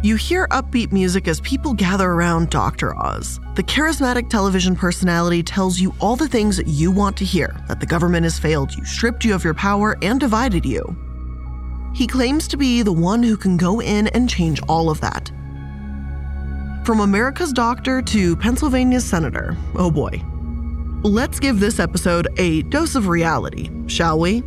You hear upbeat music as people gather around Dr. Oz. The charismatic television personality tells you all the things that you want to hear that the government has failed you, stripped you of your power, and divided you. He claims to be the one who can go in and change all of that. From America's doctor to Pennsylvania's senator, oh boy. Let's give this episode a dose of reality, shall we?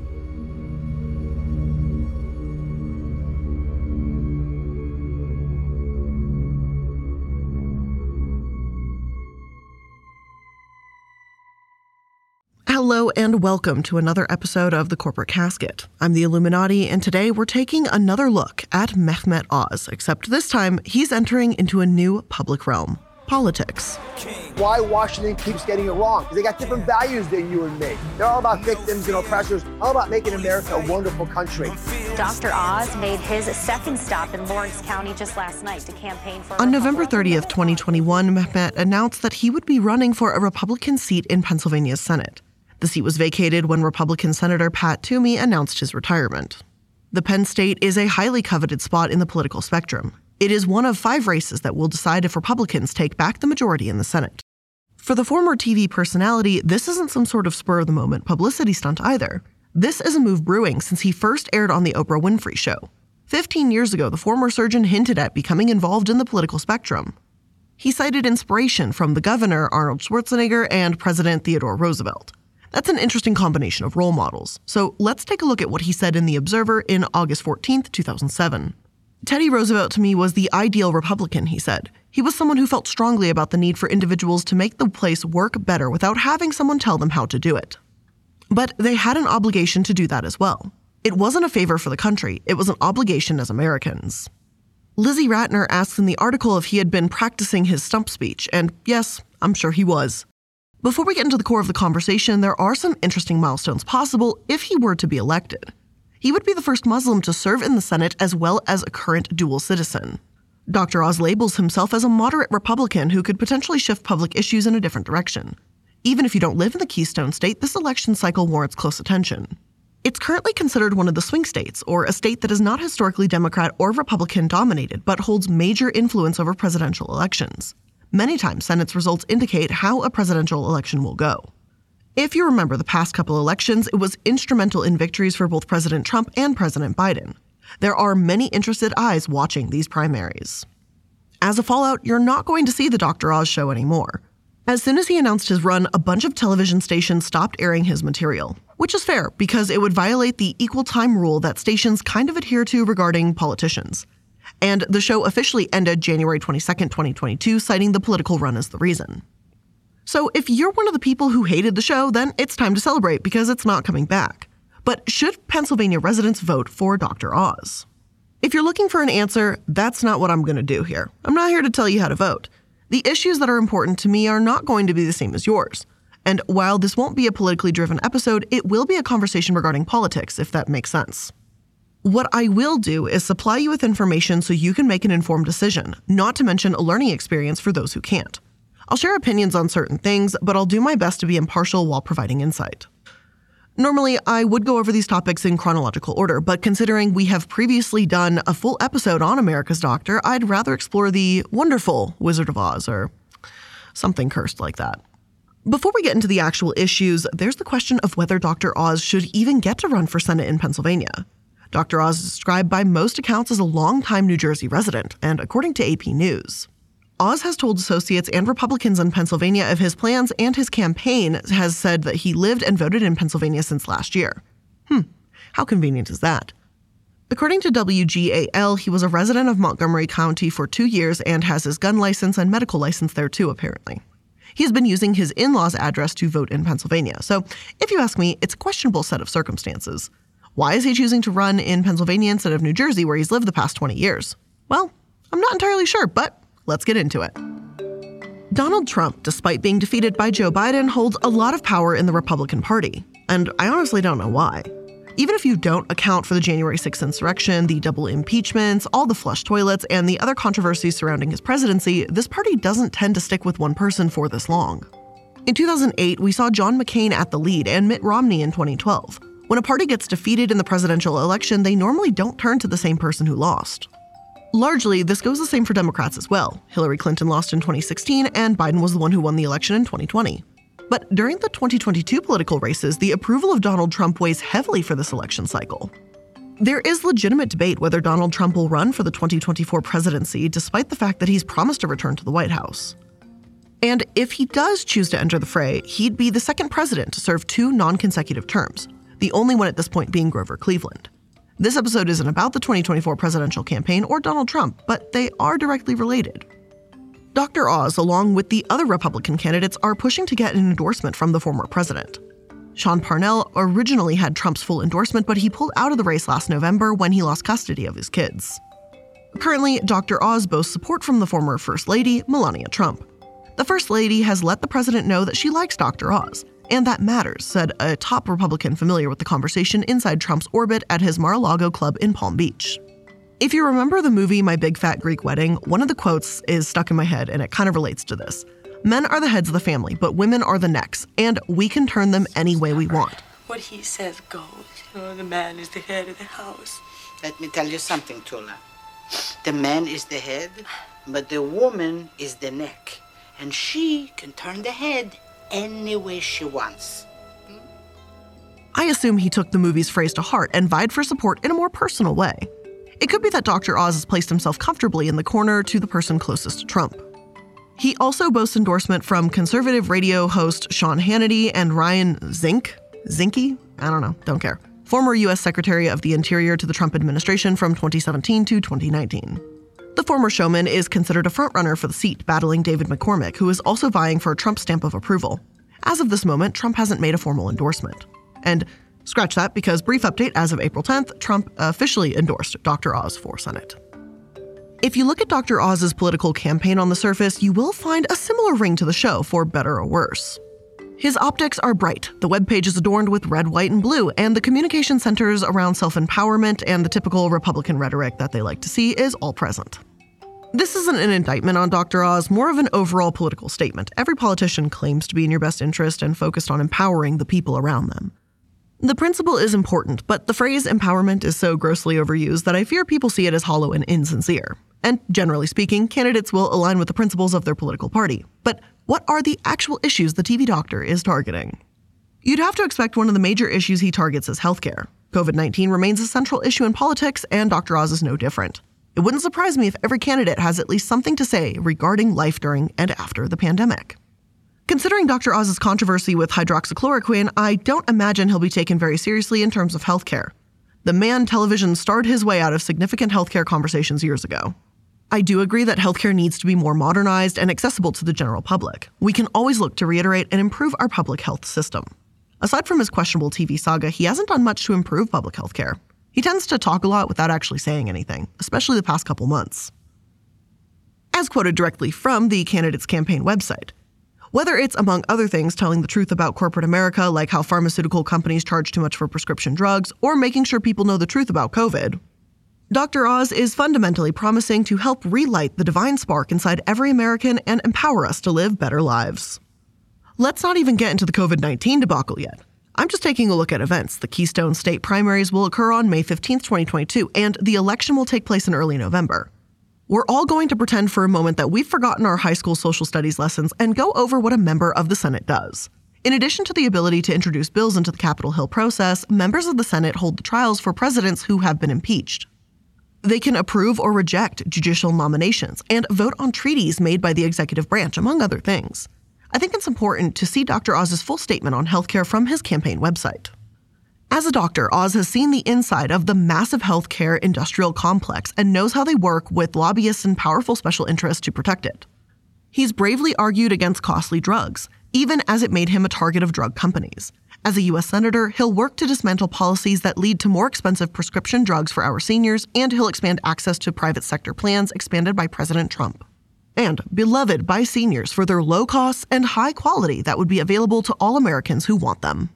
Hello and welcome to another episode of The Corporate Casket. I'm the iilluminaughtii, and today we're taking another look at Mehmet Oz, except this time he's entering into a new public realm politics. Why Washington keeps getting it wrong? Because they got different values than you and me. They're all about victims and oppressors, all about making America a wonderful country. Dr. Oz made his second stop in Lawrence County just last night to campaign for. On November 30th, 2021, Mehmet announced that he would be running for a Republican seat in Pennsylvania's Senate. The seat was vacated when Republican Senator Pat Toomey announced his retirement. The Penn State is a highly coveted spot in the political spectrum. It is one of five races that will decide if Republicans take back the majority in the Senate. For the former TV personality, this isn't some sort of spur of the moment publicity stunt either. This is a move brewing since he first aired on The Oprah Winfrey Show. 15 years ago, the former surgeon hinted at becoming involved in the political spectrum. He cited inspiration from the governor, Arnold Schwarzenegger, and President Theodore Roosevelt. That's an interesting combination of role models. So let's take a look at what he said in The Observer in August 14, 2007. Teddy Roosevelt to me was the ideal Republican, he said. He was someone who felt strongly about the need for individuals to make the place work better without having someone tell them how to do it. But they had an obligation to do that as well. It wasn't a favor for the country, it was an obligation as Americans. Lizzie Ratner asks in the article if he had been practicing his stump speech, and yes, I'm sure he was. Before we get into the core of the conversation, there are some interesting milestones possible if he were to be elected. He would be the first Muslim to serve in the Senate as well as a current dual citizen. Dr. Oz labels himself as a moderate Republican who could potentially shift public issues in a different direction. Even if you don't live in the Keystone State, this election cycle warrants close attention. It's currently considered one of the swing states, or a state that is not historically Democrat or Republican dominated, but holds major influence over presidential elections. Many times, Senate's results indicate how a presidential election will go. If you remember the past couple elections, it was instrumental in victories for both President Trump and President Biden. There are many interested eyes watching these primaries. As a fallout, you're not going to see the Dr. Oz show anymore. As soon as he announced his run, a bunch of television stations stopped airing his material, which is fair because it would violate the equal time rule that stations kind of adhere to regarding politicians and the show officially ended January 22, 2022, citing the political run as the reason. So if you're one of the people who hated the show, then it's time to celebrate because it's not coming back. But should Pennsylvania residents vote for Dr. Oz? If you're looking for an answer, that's not what I'm going to do here. I'm not here to tell you how to vote. The issues that are important to me are not going to be the same as yours. And while this won't be a politically driven episode, it will be a conversation regarding politics, if that makes sense. What I will do is supply you with information so you can make an informed decision, not to mention a learning experience for those who can't. I'll share opinions on certain things, but I'll do my best to be impartial while providing insight. Normally, I would go over these topics in chronological order, but considering we have previously done a full episode on America's Doctor, I'd rather explore the wonderful Wizard of Oz or something cursed like that. Before we get into the actual issues, there's the question of whether Dr. Oz should even get to run for Senate in Pennsylvania. Dr. Oz is described by most accounts as a longtime New Jersey resident, and according to AP News, Oz has told associates and Republicans in Pennsylvania of his plans, and his campaign has said that he lived and voted in Pennsylvania since last year. Hmm, how convenient is that? According to WGAL, he was a resident of Montgomery County for two years and has his gun license and medical license there too, apparently. He's been using his in law's address to vote in Pennsylvania, so if you ask me, it's a questionable set of circumstances. Why is he choosing to run in Pennsylvania instead of New Jersey, where he's lived the past 20 years? Well, I'm not entirely sure, but let's get into it. Donald Trump, despite being defeated by Joe Biden, holds a lot of power in the Republican Party, and I honestly don't know why. Even if you don't account for the January 6th insurrection, the double impeachments, all the flush toilets, and the other controversies surrounding his presidency, this party doesn't tend to stick with one person for this long. In 2008, we saw John McCain at the lead and Mitt Romney in 2012. When a party gets defeated in the presidential election, they normally don't turn to the same person who lost. Largely, this goes the same for Democrats as well. Hillary Clinton lost in 2016, and Biden was the one who won the election in 2020. But during the 2022 political races, the approval of Donald Trump weighs heavily for this election cycle. There is legitimate debate whether Donald Trump will run for the 2024 presidency, despite the fact that he's promised a return to the White House. And if he does choose to enter the fray, he'd be the second president to serve two non consecutive terms, the only one at this point being Grover Cleveland. This episode isn't about the 2024 presidential campaign or Donald Trump, but they are directly related. Dr. Oz, along with the other Republican candidates, are pushing to get an endorsement from the former president. Sean Parnell originally had Trump's full endorsement, but he pulled out of the race last November when he lost custody of his kids. Currently, Dr. Oz boasts support from the former First Lady, Melania Trump. The First Lady has let the president know that she likes Dr. Oz and that matters, said a top Republican familiar with the conversation inside Trump's orbit at his Mar a Lago club in Palm Beach. If you remember the movie My Big Fat Greek Wedding, one of the quotes is stuck in my head and it kind of relates to this. Men are the heads of the family, but women are the necks, and we can turn them any way we want. What he says goes. You know, the man is the head of the house. Let me tell you something, Tula. The man is the head, but the woman is the neck. And she can turn the head any way she wants. I assume he took the movie's phrase to heart and vied for support in a more personal way. It could be that Dr. Oz has placed himself comfortably in the corner to the person closest to Trump. He also boasts endorsement from conservative radio host Sean Hannity and Ryan Zink. Zinke? I don't know, don't care. Former U.S. Secretary of the Interior to the Trump administration from 2017 to 2019. The former showman is considered a frontrunner for the seat, battling David McCormick, who is also vying for a Trump stamp of approval. As of this moment, Trump hasn't made a formal endorsement. And scratch that because, brief update, as of April 10th, Trump officially endorsed Dr. Oz for Senate. If you look at Dr. Oz's political campaign on the surface, you will find a similar ring to the show, for better or worse. His optics are bright. The webpage is adorned with red, white, and blue, and the communication centers around self empowerment and the typical Republican rhetoric that they like to see is all present. This isn't an indictment on Dr. Oz, more of an overall political statement. Every politician claims to be in your best interest and focused on empowering the people around them. The principle is important, but the phrase empowerment is so grossly overused that I fear people see it as hollow and insincere. And generally speaking, candidates will align with the principles of their political party. But what are the actual issues the TV doctor is targeting? You'd have to expect one of the major issues he targets is healthcare. COVID 19 remains a central issue in politics, and Dr. Oz is no different. It wouldn't surprise me if every candidate has at least something to say regarding life during and after the pandemic. Considering Dr. Oz's controversy with hydroxychloroquine, I don't imagine he'll be taken very seriously in terms of healthcare. The man television starred his way out of significant healthcare conversations years ago. I do agree that healthcare needs to be more modernized and accessible to the general public. We can always look to reiterate and improve our public health system. Aside from his questionable TV saga, he hasn't done much to improve public health care. He tends to talk a lot without actually saying anything, especially the past couple months. As quoted directly from the candidate's campaign website, whether it's, among other things, telling the truth about corporate America, like how pharmaceutical companies charge too much for prescription drugs, or making sure people know the truth about COVID, Dr. Oz is fundamentally promising to help relight the divine spark inside every American and empower us to live better lives. Let's not even get into the COVID 19 debacle yet. I'm just taking a look at events. The Keystone State primaries will occur on May 15, 2022, and the election will take place in early November. We're all going to pretend for a moment that we've forgotten our high school social studies lessons and go over what a member of the Senate does. In addition to the ability to introduce bills into the Capitol Hill process, members of the Senate hold the trials for presidents who have been impeached. They can approve or reject judicial nominations and vote on treaties made by the executive branch, among other things. I think it's important to see Dr. Oz's full statement on healthcare from his campaign website. As a doctor, Oz has seen the inside of the massive healthcare industrial complex and knows how they work with lobbyists and powerful special interests to protect it. He's bravely argued against costly drugs, even as it made him a target of drug companies. As a U.S. Senator, he'll work to dismantle policies that lead to more expensive prescription drugs for our seniors, and he'll expand access to private sector plans expanded by President Trump. And beloved by seniors for their low costs and high quality that would be available to all Americans who want them.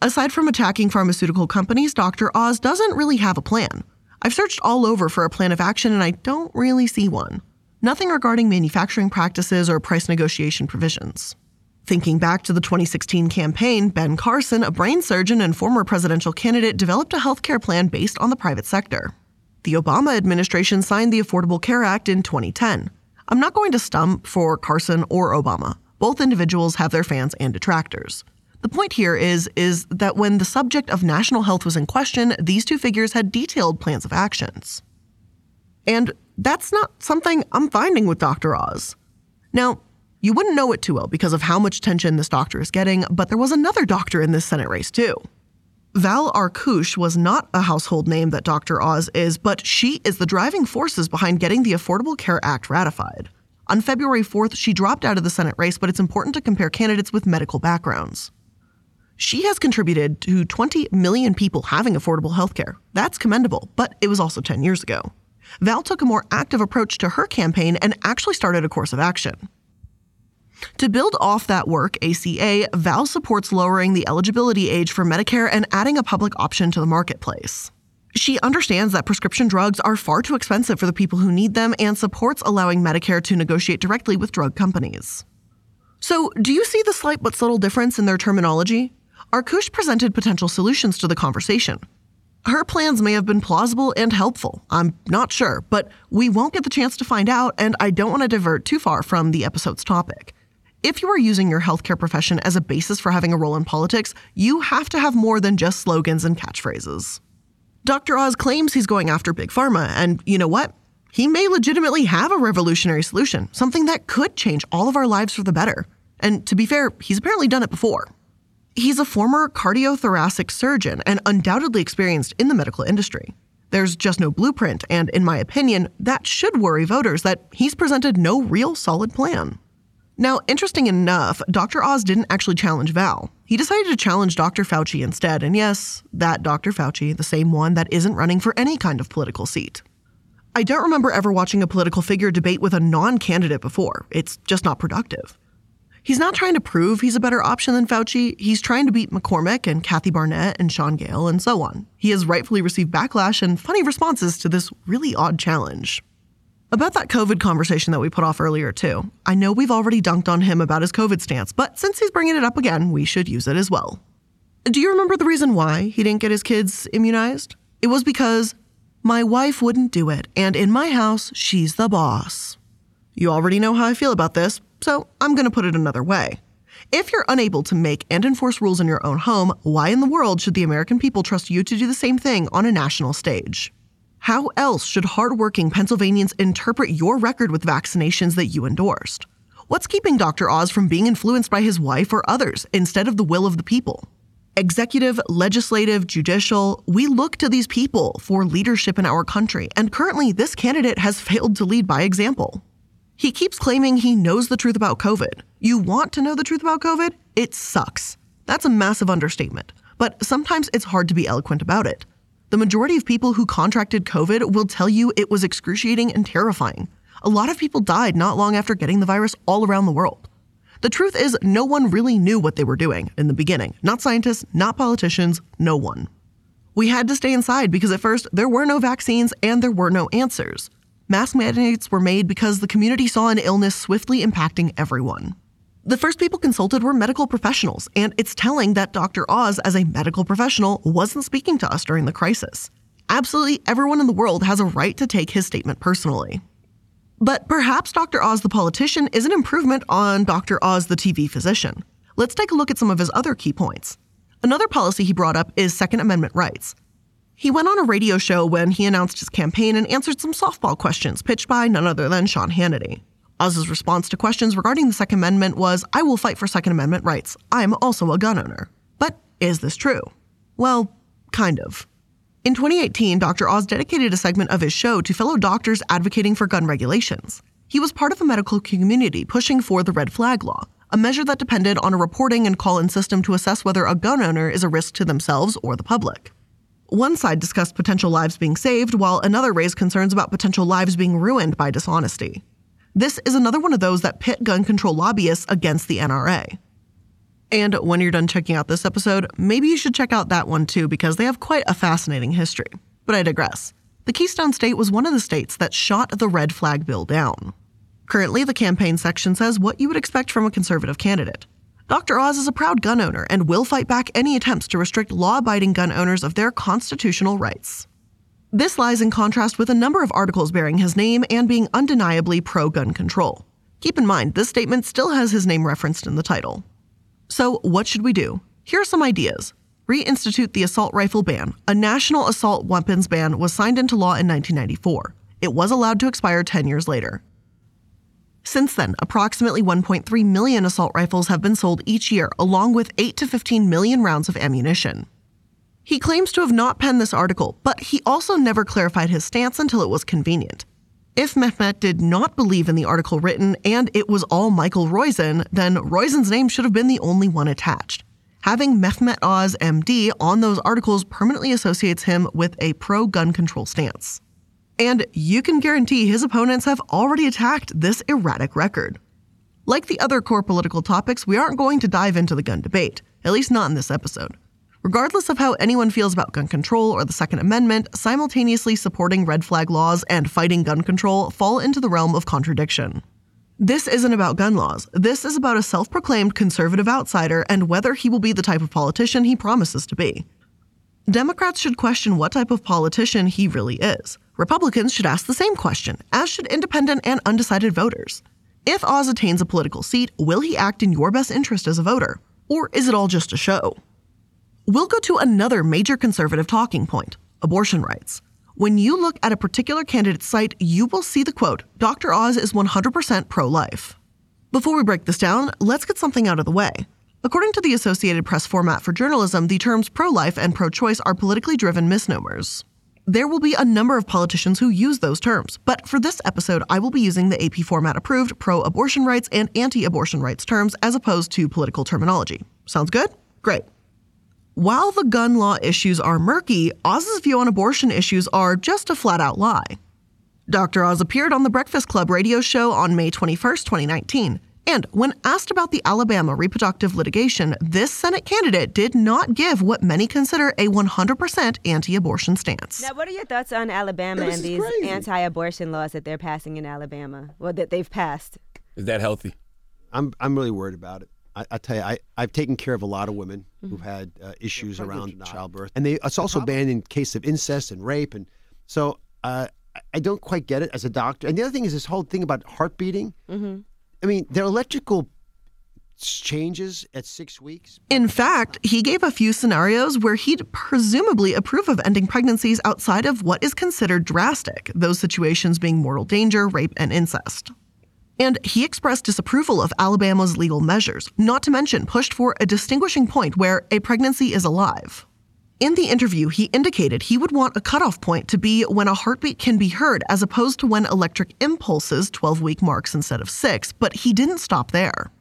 Aside from attacking pharmaceutical companies, Dr. Oz doesn't really have a plan. I've searched all over for a plan of action and I don't really see one. Nothing regarding manufacturing practices or price negotiation provisions. Thinking back to the 2016 campaign, Ben Carson, a brain surgeon and former presidential candidate, developed a healthcare plan based on the private sector. The Obama administration signed the Affordable Care Act in 2010. I'm not going to stump for Carson or Obama. Both individuals have their fans and detractors. The point here is is that when the subject of national health was in question, these two figures had detailed plans of actions. And that's not something I'm finding with Dr. Oz. Now, you wouldn't know it too well because of how much tension this doctor is getting, but there was another doctor in this Senate race too. Val Arkoosh was not a household name that Dr. Oz is, but she is the driving forces behind getting the Affordable Care Act ratified. On February 4th, she dropped out of the Senate race, but it's important to compare candidates with medical backgrounds. She has contributed to 20 million people having affordable health care. That's commendable, but it was also 10 years ago. Val took a more active approach to her campaign and actually started a course of action. To build off that work, ACA, Val supports lowering the eligibility age for Medicare and adding a public option to the marketplace. She understands that prescription drugs are far too expensive for the people who need them and supports allowing Medicare to negotiate directly with drug companies. So, do you see the slight but subtle difference in their terminology? Arkoosh presented potential solutions to the conversation. Her plans may have been plausible and helpful. I'm not sure, but we won't get the chance to find out, and I don't want to divert too far from the episode's topic. If you are using your healthcare profession as a basis for having a role in politics, you have to have more than just slogans and catchphrases. Dr. Oz claims he's going after Big Pharma, and you know what? He may legitimately have a revolutionary solution, something that could change all of our lives for the better. And to be fair, he's apparently done it before. He's a former cardiothoracic surgeon and undoubtedly experienced in the medical industry. There's just no blueprint, and in my opinion, that should worry voters that he's presented no real solid plan. Now, interesting enough, Dr. Oz didn't actually challenge Val. He decided to challenge Dr. Fauci instead, and yes, that Dr. Fauci, the same one that isn't running for any kind of political seat. I don't remember ever watching a political figure debate with a non candidate before. It's just not productive. He's not trying to prove he's a better option than Fauci. He's trying to beat McCormick and Kathy Barnette and Sean Gale and so on. He has rightfully received backlash and funny responses to this really odd challenge. About that COVID conversation that we put off earlier, too. I know we've already dunked on him about his COVID stance, but since he's bringing it up again, we should use it as well. Do you remember the reason why he didn't get his kids immunized? It was because my wife wouldn't do it, and in my house, she's the boss. You already know how I feel about this, so I'm going to put it another way. If you're unable to make and enforce rules in your own home, why in the world should the American people trust you to do the same thing on a national stage? How else should hardworking Pennsylvanians interpret your record with vaccinations that you endorsed? What's keeping Dr. Oz from being influenced by his wife or others instead of the will of the people? Executive, legislative, judicial, we look to these people for leadership in our country, and currently this candidate has failed to lead by example. He keeps claiming he knows the truth about COVID. You want to know the truth about COVID? It sucks. That's a massive understatement, but sometimes it's hard to be eloquent about it. The majority of people who contracted COVID will tell you it was excruciating and terrifying. A lot of people died not long after getting the virus all around the world. The truth is, no one really knew what they were doing in the beginning. Not scientists, not politicians, no one. We had to stay inside because at first there were no vaccines and there were no answers. Mask mandates were made because the community saw an illness swiftly impacting everyone. The first people consulted were medical professionals, and it's telling that Dr. Oz, as a medical professional, wasn't speaking to us during the crisis. Absolutely everyone in the world has a right to take his statement personally. But perhaps Dr. Oz the politician is an improvement on Dr. Oz the TV physician. Let's take a look at some of his other key points. Another policy he brought up is Second Amendment rights. He went on a radio show when he announced his campaign and answered some softball questions pitched by none other than Sean Hannity. Oz's response to questions regarding the Second Amendment was, I will fight for Second Amendment rights. I'm also a gun owner. But is this true? Well, kind of. In 2018, Dr. Oz dedicated a segment of his show to fellow doctors advocating for gun regulations. He was part of a medical community pushing for the red flag law, a measure that depended on a reporting and call in system to assess whether a gun owner is a risk to themselves or the public. One side discussed potential lives being saved, while another raised concerns about potential lives being ruined by dishonesty. This is another one of those that pit gun control lobbyists against the NRA. And when you're done checking out this episode, maybe you should check out that one too, because they have quite a fascinating history. But I digress. The Keystone State was one of the states that shot the red flag bill down. Currently, the campaign section says what you would expect from a conservative candidate. Dr. Oz is a proud gun owner and will fight back any attempts to restrict law abiding gun owners of their constitutional rights. This lies in contrast with a number of articles bearing his name and being undeniably pro gun control. Keep in mind, this statement still has his name referenced in the title. So, what should we do? Here are some ideas. Reinstitute the assault rifle ban. A national assault weapons ban was signed into law in 1994. It was allowed to expire 10 years later. Since then, approximately 1.3 million assault rifles have been sold each year, along with 8 to 15 million rounds of ammunition. He claims to have not penned this article, but he also never clarified his stance until it was convenient. If Mehmet did not believe in the article written and it was all Michael Roizen, then Roizen's name should have been the only one attached. Having Mehmet Oz MD on those articles permanently associates him with a pro gun control stance. And you can guarantee his opponents have already attacked this erratic record. Like the other core political topics, we aren't going to dive into the gun debate, at least not in this episode. Regardless of how anyone feels about gun control or the Second Amendment, simultaneously supporting red flag laws and fighting gun control fall into the realm of contradiction. This isn't about gun laws. This is about a self proclaimed conservative outsider and whether he will be the type of politician he promises to be. Democrats should question what type of politician he really is. Republicans should ask the same question, as should independent and undecided voters. If Oz attains a political seat, will he act in your best interest as a voter? Or is it all just a show? We'll go to another major conservative talking point abortion rights. When you look at a particular candidate's site, you will see the quote Dr. Oz is 100% pro life. Before we break this down, let's get something out of the way. According to the Associated Press format for journalism, the terms pro life and pro choice are politically driven misnomers. There will be a number of politicians who use those terms, but for this episode, I will be using the AP format approved pro abortion rights and anti abortion rights terms as opposed to political terminology. Sounds good? Great. While the gun law issues are murky, Oz's view on abortion issues are just a flat out lie. Dr. Oz appeared on the Breakfast Club radio show on May 21, 2019. And when asked about the Alabama reproductive litigation, this Senate candidate did not give what many consider a 100% anti abortion stance. Now, what are your thoughts on Alabama and these anti abortion laws that they're passing in Alabama, Well, that they've passed? Is that healthy? I'm, I'm really worried about it. I, I tell you, I, I've taken care of a lot of women mm-hmm. who've had uh, issues around childbirth. And they, it's also the banned in case of incest and rape. And so uh, I don't quite get it as a doctor. And the other thing is this whole thing about heart beating. Mm-hmm. I mean, their electrical changes at six weeks. In fact, he gave a few scenarios where he'd presumably approve of ending pregnancies outside of what is considered drastic, those situations being mortal danger, rape, and incest. And he expressed disapproval of Alabama's legal measures, not to mention pushed for a distinguishing point where a pregnancy is alive. In the interview, he indicated he would want a cutoff point to be when a heartbeat can be heard as opposed to when electric impulses 12 week marks instead of six, but he didn't stop there.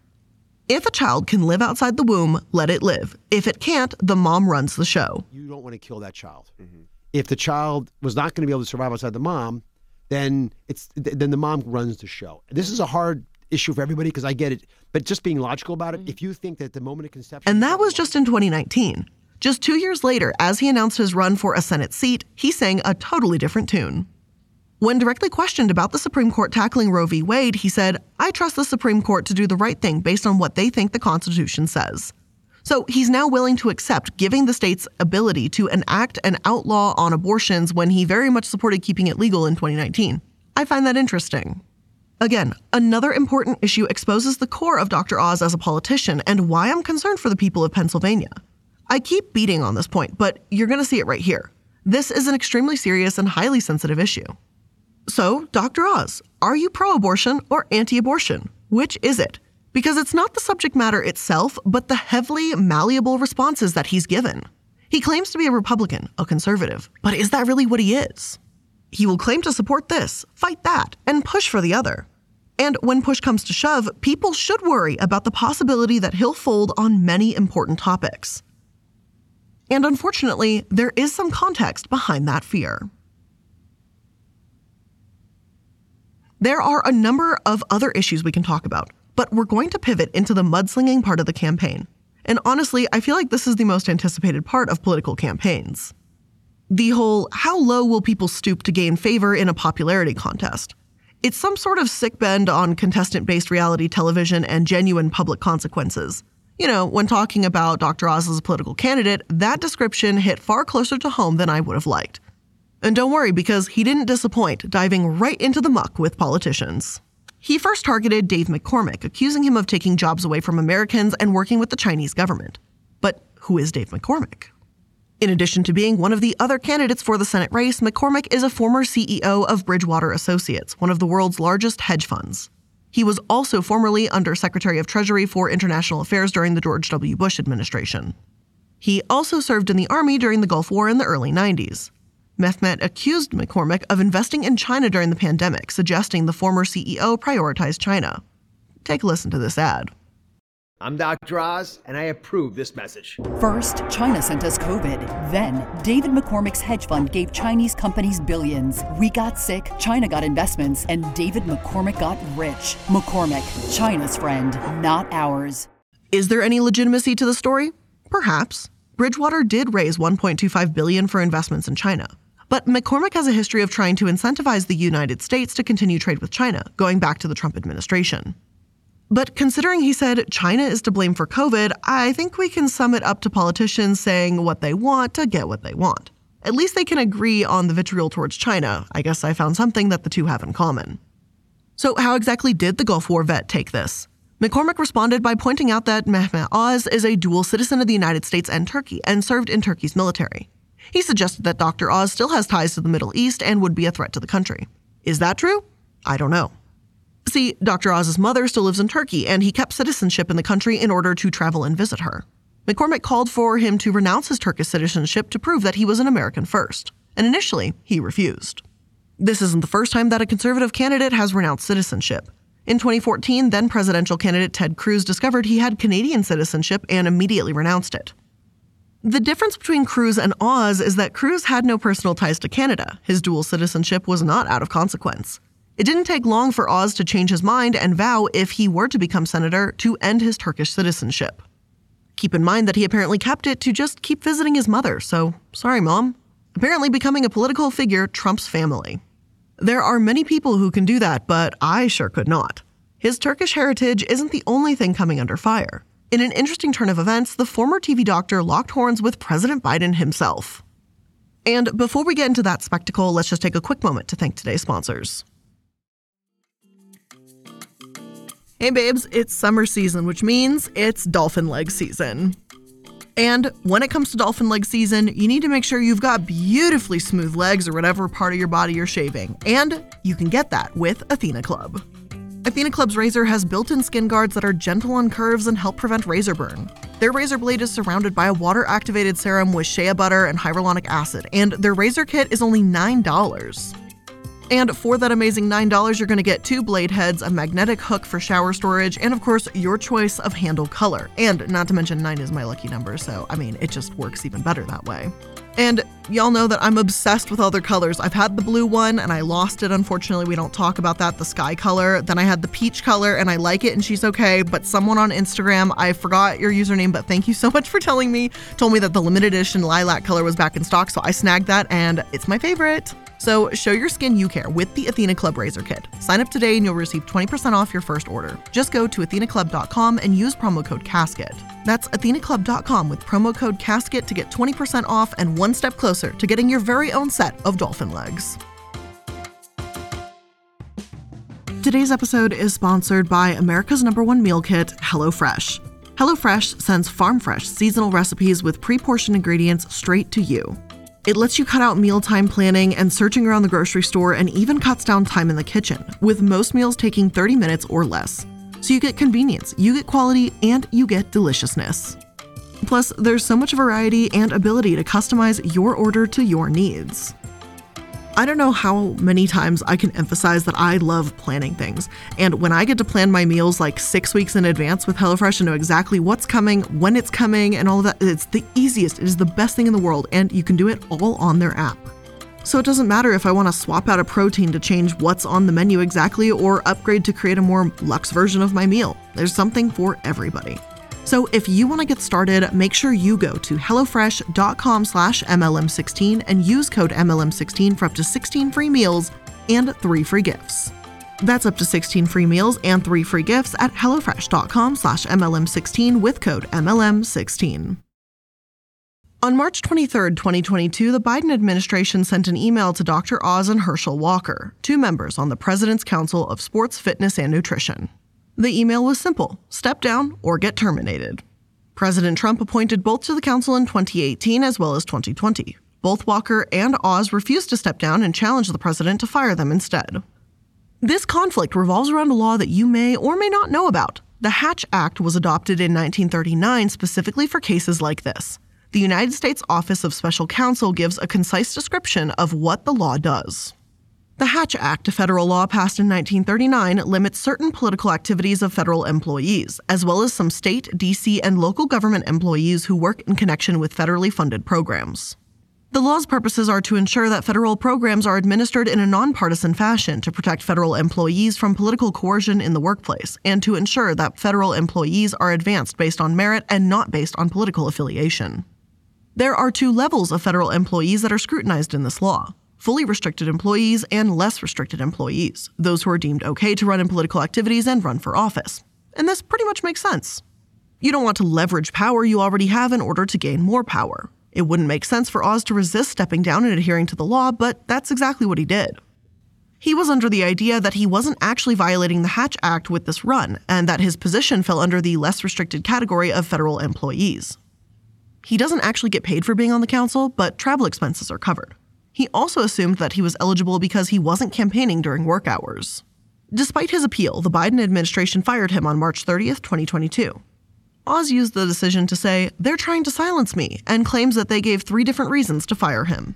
If a child can live outside the womb, let it live. If it can't, the mom runs the show. You don't want to kill that child. Mm-hmm. If the child was not going to be able to survive outside the mom, then it's then the mom runs the show. This is a hard issue for everybody because I get it, but just being logical about it, mm-hmm. if you think that the moment of conception And that was just in 2019. Just two years later, as he announced his run for a Senate seat, he sang a totally different tune. When directly questioned about the Supreme Court tackling Roe v. Wade, he said, I trust the Supreme Court to do the right thing based on what they think the Constitution says. So he's now willing to accept giving the state's ability to enact an outlaw on abortions when he very much supported keeping it legal in 2019. I find that interesting. Again, another important issue exposes the core of Dr. Oz as a politician and why I'm concerned for the people of Pennsylvania. I keep beating on this point, but you're going to see it right here. This is an extremely serious and highly sensitive issue. So, Dr. Oz, are you pro abortion or anti abortion? Which is it? Because it's not the subject matter itself, but the heavily malleable responses that he's given. He claims to be a Republican, a conservative, but is that really what he is? He will claim to support this, fight that, and push for the other. And when push comes to shove, people should worry about the possibility that he'll fold on many important topics. And unfortunately, there is some context behind that fear. There are a number of other issues we can talk about, but we're going to pivot into the mudslinging part of the campaign. And honestly, I feel like this is the most anticipated part of political campaigns. The whole how low will people stoop to gain favor in a popularity contest? It's some sort of sick bend on contestant based reality television and genuine public consequences. You know, when talking about Dr. Oz as a political candidate, that description hit far closer to home than I would have liked. And don't worry, because he didn't disappoint, diving right into the muck with politicians. He first targeted Dave McCormick, accusing him of taking jobs away from Americans and working with the Chinese government. But who is Dave McCormick? In addition to being one of the other candidates for the Senate race, McCormick is a former CEO of Bridgewater Associates, one of the world's largest hedge funds. He was also formerly Under Secretary of Treasury for International Affairs during the George W. Bush administration. He also served in the Army during the Gulf War in the early 90s. Mehmet accused McCormick of investing in China during the pandemic, suggesting the former CEO prioritized China. Take a listen to this ad. I'm Dr. Oz, and I approve this message. First, China sent us COVID. Then, David McCormick's hedge fund gave Chinese companies billions. We got sick, China got investments, and David McCormick got rich. McCormick, China's friend, not ours. Is there any legitimacy to the story? Perhaps. Bridgewater did raise 1.25 billion for investments in China. But McCormick has a history of trying to incentivize the United States to continue trade with China, going back to the Trump administration. But considering he said China is to blame for COVID, I think we can sum it up to politicians saying what they want to get what they want. At least they can agree on the vitriol towards China. I guess I found something that the two have in common. So, how exactly did the Gulf War vet take this? McCormick responded by pointing out that Mehmet Oz is a dual citizen of the United States and Turkey and served in Turkey's military. He suggested that Dr. Oz still has ties to the Middle East and would be a threat to the country. Is that true? I don't know. See, Dr. Oz's mother still lives in Turkey, and he kept citizenship in the country in order to travel and visit her. McCormick called for him to renounce his Turkish citizenship to prove that he was an American first, and initially, he refused. This isn't the first time that a conservative candidate has renounced citizenship. In 2014, then presidential candidate Ted Cruz discovered he had Canadian citizenship and immediately renounced it. The difference between Cruz and Oz is that Cruz had no personal ties to Canada. His dual citizenship was not out of consequence. It didn't take long for Oz to change his mind and vow, if he were to become senator, to end his Turkish citizenship. Keep in mind that he apparently kept it to just keep visiting his mother, so sorry, Mom. Apparently, becoming a political figure trumps family. There are many people who can do that, but I sure could not. His Turkish heritage isn't the only thing coming under fire. In an interesting turn of events, the former TV doctor locked horns with President Biden himself. And before we get into that spectacle, let's just take a quick moment to thank today's sponsors. Hey babes, it's summer season, which means it's dolphin leg season. And when it comes to dolphin leg season, you need to make sure you've got beautifully smooth legs or whatever part of your body you're shaving. And you can get that with Athena Club. Athena Club's razor has built in skin guards that are gentle on curves and help prevent razor burn. Their razor blade is surrounded by a water activated serum with shea butter and hyaluronic acid, and their razor kit is only $9. And for that amazing $9, you're going to get two blade heads, a magnetic hook for shower storage, and of course, your choice of handle color. And not to mention, 9 is my lucky number, so I mean, it just works even better that way. And y'all know that I'm obsessed with other colors. I've had the blue one and I lost it. Unfortunately, we don't talk about that, the sky color. Then I had the peach color and I like it and she's okay. But someone on Instagram, I forgot your username, but thank you so much for telling me, told me that the limited edition lilac color was back in stock. So I snagged that and it's my favorite. So show your skin you care with the Athena Club Razor Kit. Sign up today and you'll receive 20% off your first order. Just go to athenaclub.com and use promo code CASKET. That's athenaclub.com with promo code CASKET to get 20% off and one step closer to getting your very own set of dolphin legs. Today's episode is sponsored by America's number one meal kit, HelloFresh. HelloFresh sends farm fresh seasonal recipes with pre portioned ingredients straight to you. It lets you cut out mealtime planning and searching around the grocery store and even cuts down time in the kitchen, with most meals taking 30 minutes or less. So you get convenience, you get quality, and you get deliciousness. Plus, there's so much variety and ability to customize your order to your needs. I don't know how many times I can emphasize that I love planning things. And when I get to plan my meals like six weeks in advance with HelloFresh and know exactly what's coming, when it's coming, and all of that, it's the easiest. It is the best thing in the world, and you can do it all on their app. So it doesn't matter if I want to swap out a protein to change what's on the menu exactly or upgrade to create a more luxe version of my meal. There's something for everybody. So if you want to get started, make sure you go to hellofresh.com slash MLM16 and use code MLM16 for up to 16 free meals and three free gifts. That's up to 16 free meals and three free gifts at hellofresh.com slash MLM16 with code MLM16. On March 23, 2022, the Biden administration sent an email to Dr. Oz and Herschel Walker, two members on the President's Council of Sports, Fitness, and Nutrition. The email was simple step down or get terminated. President Trump appointed both to the council in 2018 as well as 2020. Both Walker and Oz refused to step down and challenged the president to fire them instead. This conflict revolves around a law that you may or may not know about. The Hatch Act was adopted in 1939 specifically for cases like this the United States Office of Special Counsel gives a concise description of what the law does. The Hatch Act, a federal law passed in 1939, limits certain political activities of federal employees, as well as some state, D.C., and local government employees who work in connection with federally funded programs. The law's purposes are to ensure that federal programs are administered in a nonpartisan fashion to protect federal employees from political coercion in the workplace, and to ensure that federal employees are advanced based on merit and not based on political affiliation. There are two levels of federal employees that are scrutinized in this law fully restricted employees and less restricted employees, those who are deemed okay to run in political activities and run for office. And this pretty much makes sense. You don't want to leverage power you already have in order to gain more power. It wouldn't make sense for Oz to resist stepping down and adhering to the law, but that's exactly what he did. He was under the idea that he wasn't actually violating the Hatch Act with this run, and that his position fell under the less restricted category of federal employees. He doesn't actually get paid for being on the council, but travel expenses are covered. He also assumed that he was eligible because he wasn't campaigning during work hours. Despite his appeal, the Biden administration fired him on March 30th, 2022. Oz used the decision to say, they're trying to silence me, and claims that they gave three different reasons to fire him.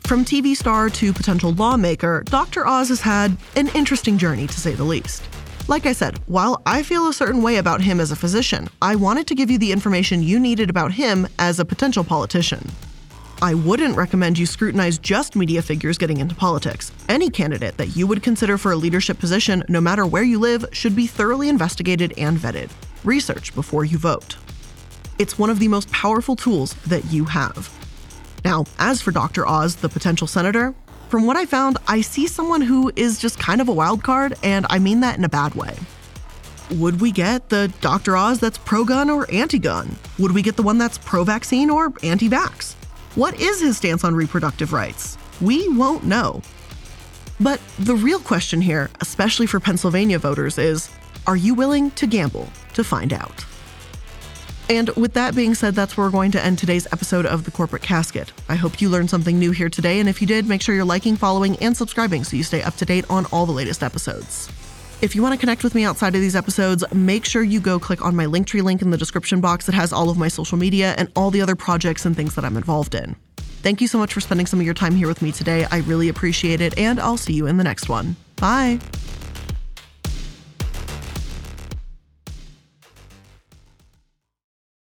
From TV star to potential lawmaker, Dr. Oz has had an interesting journey to say the least. Like I said, while I feel a certain way about him as a physician, I wanted to give you the information you needed about him as a potential politician. I wouldn't recommend you scrutinize just media figures getting into politics. Any candidate that you would consider for a leadership position, no matter where you live, should be thoroughly investigated and vetted. Research before you vote. It's one of the most powerful tools that you have. Now, as for Dr. Oz, the potential senator, from what I found, I see someone who is just kind of a wild card, and I mean that in a bad way. Would we get the Dr. Oz that's pro gun or anti gun? Would we get the one that's pro vaccine or anti vax? What is his stance on reproductive rights? We won't know. But the real question here, especially for Pennsylvania voters, is are you willing to gamble to find out? And with that being said, that's where we're going to end today's episode of The Corporate Casket. I hope you learned something new here today, and if you did, make sure you're liking, following, and subscribing so you stay up to date on all the latest episodes. If you want to connect with me outside of these episodes, make sure you go click on my Linktree link in the description box that has all of my social media and all the other projects and things that I'm involved in. Thank you so much for spending some of your time here with me today. I really appreciate it, and I'll see you in the next one. Bye.